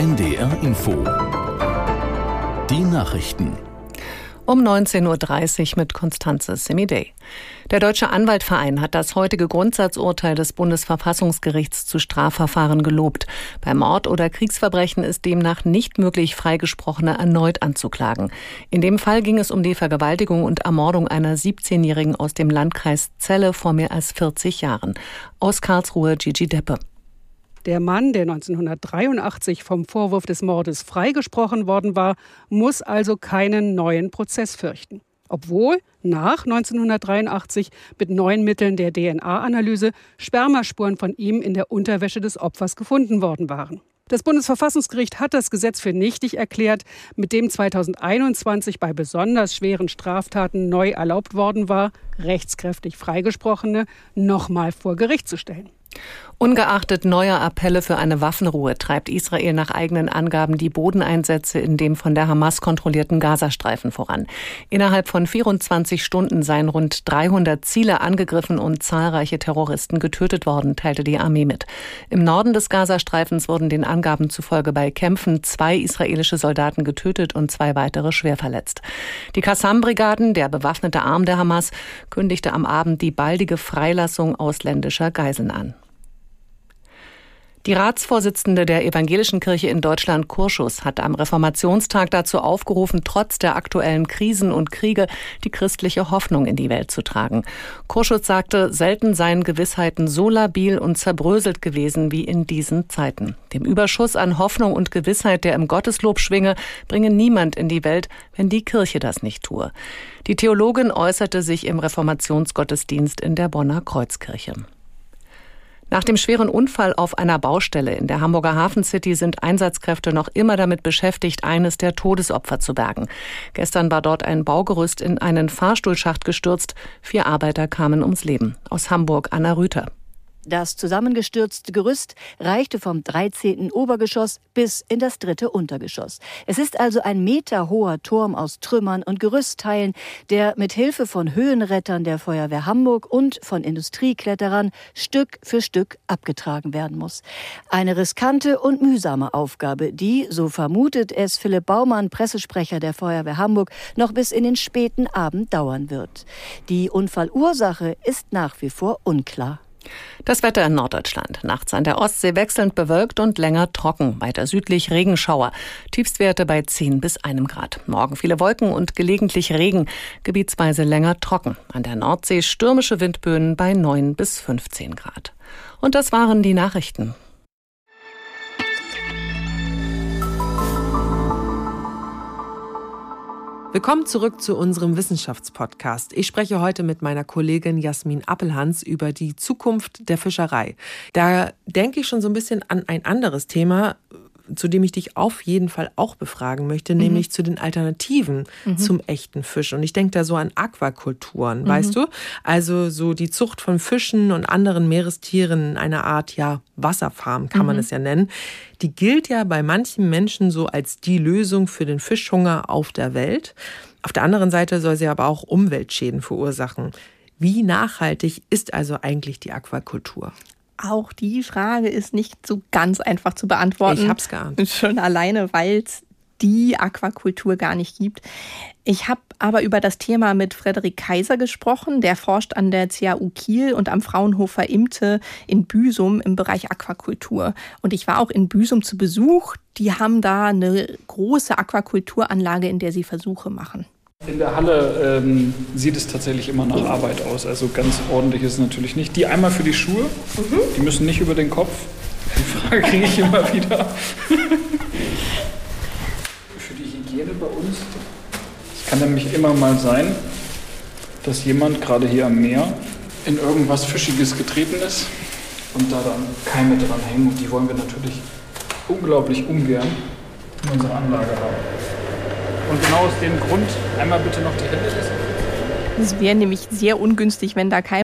NDR Info. Die Nachrichten. Um 19.30 Uhr mit Konstanze Semidey. Der Deutsche Anwaltverein hat das heutige Grundsatzurteil des Bundesverfassungsgerichts zu Strafverfahren gelobt. Bei Mord oder Kriegsverbrechen ist demnach nicht möglich, Freigesprochene erneut anzuklagen. In dem Fall ging es um die Vergewaltigung und Ermordung einer 17-Jährigen aus dem Landkreis Celle vor mehr als 40 Jahren. Aus Karlsruhe Gigi Deppe. Der Mann, der 1983 vom Vorwurf des Mordes freigesprochen worden war, muss also keinen neuen Prozess fürchten. Obwohl nach 1983 mit neuen Mitteln der DNA-Analyse Spermaspuren von ihm in der Unterwäsche des Opfers gefunden worden waren. Das Bundesverfassungsgericht hat das Gesetz für nichtig erklärt, mit dem 2021 bei besonders schweren Straftaten neu erlaubt worden war, rechtskräftig Freigesprochene nochmal vor Gericht zu stellen. Ungeachtet neuer Appelle für eine Waffenruhe treibt Israel nach eigenen Angaben die Bodeneinsätze in dem von der Hamas kontrollierten Gazastreifen voran. Innerhalb von 24 Stunden seien rund 300 Ziele angegriffen und zahlreiche Terroristen getötet worden, teilte die Armee mit. Im Norden des Gazastreifens wurden den Angaben zufolge bei Kämpfen zwei israelische Soldaten getötet und zwei weitere schwer verletzt. Die Qassam-Brigaden, der bewaffnete Arm der Hamas, kündigte am Abend die baldige Freilassung ausländischer Geiseln an. Die Ratsvorsitzende der Evangelischen Kirche in Deutschland, Kurschus, hat am Reformationstag dazu aufgerufen, trotz der aktuellen Krisen und Kriege die christliche Hoffnung in die Welt zu tragen. Kurschus sagte, selten seien Gewissheiten so labil und zerbröselt gewesen wie in diesen Zeiten. Dem Überschuss an Hoffnung und Gewissheit, der im Gotteslob schwinge, bringe niemand in die Welt, wenn die Kirche das nicht tue. Die Theologin äußerte sich im Reformationsgottesdienst in der Bonner Kreuzkirche. Nach dem schweren Unfall auf einer Baustelle in der Hamburger Hafen City sind Einsatzkräfte noch immer damit beschäftigt, eines der Todesopfer zu bergen. Gestern war dort ein Baugerüst in einen Fahrstuhlschacht gestürzt. Vier Arbeiter kamen ums Leben. Aus Hamburg Anna Rüther. Das zusammengestürzte Gerüst reichte vom 13. Obergeschoss bis in das dritte Untergeschoss. Es ist also ein meterhoher Turm aus Trümmern und Gerüstteilen, der mit Hilfe von Höhenrettern der Feuerwehr Hamburg und von Industriekletterern Stück für Stück abgetragen werden muss. Eine riskante und mühsame Aufgabe, die, so vermutet es Philipp Baumann, Pressesprecher der Feuerwehr Hamburg, noch bis in den späten Abend dauern wird. Die Unfallursache ist nach wie vor unklar. Das Wetter in Norddeutschland. Nachts an der Ostsee wechselnd bewölkt und länger trocken. Weiter südlich Regenschauer. Tiefstwerte bei 10 bis 1 Grad. Morgen viele Wolken und gelegentlich Regen. Gebietsweise länger trocken. An der Nordsee stürmische Windböen bei 9 bis 15 Grad. Und das waren die Nachrichten. Willkommen zurück zu unserem Wissenschaftspodcast. Ich spreche heute mit meiner Kollegin Jasmin Appelhans über die Zukunft der Fischerei. Da denke ich schon so ein bisschen an ein anderes Thema, zu dem ich dich auf jeden Fall auch befragen möchte, mhm. nämlich zu den Alternativen mhm. zum echten Fisch. Und ich denke da so an Aquakulturen, mhm. weißt du? Also so die Zucht von Fischen und anderen Meerestieren in einer Art, ja, Wasserfarm kann man mhm. es ja nennen. Die gilt ja bei manchen Menschen so als die Lösung für den Fischhunger auf der Welt. Auf der anderen Seite soll sie aber auch Umweltschäden verursachen. Wie nachhaltig ist also eigentlich die Aquakultur? Auch die Frage ist nicht so ganz einfach zu beantworten. Ich hab's geahnt. Schon alleine, weil es die Aquakultur gar nicht gibt. Ich habe aber über das Thema mit Frederik Kaiser gesprochen. Der forscht an der CAU Kiel und am Fraunhofer Imte in Büsum im Bereich Aquakultur. Und ich war auch in Büsum zu Besuch. Die haben da eine große Aquakulturanlage, in der sie Versuche machen. In der Halle ähm, sieht es tatsächlich immer nach Arbeit aus. Also ganz ordentlich ist es natürlich nicht. Die einmal für die Schuhe, mhm. die müssen nicht über den Kopf. Die Frage kriege ich immer wieder. für die Hygiene bei uns. Es kann nämlich immer mal sein, dass jemand gerade hier am Meer in irgendwas Fischiges getreten ist und da dann Keime dran hängen. Und die wollen wir natürlich unglaublich ungern in unserer Anlage haben. Und genau aus dem Grund einmal bitte noch die Hände Es wäre nämlich sehr ungünstig, wenn da Keime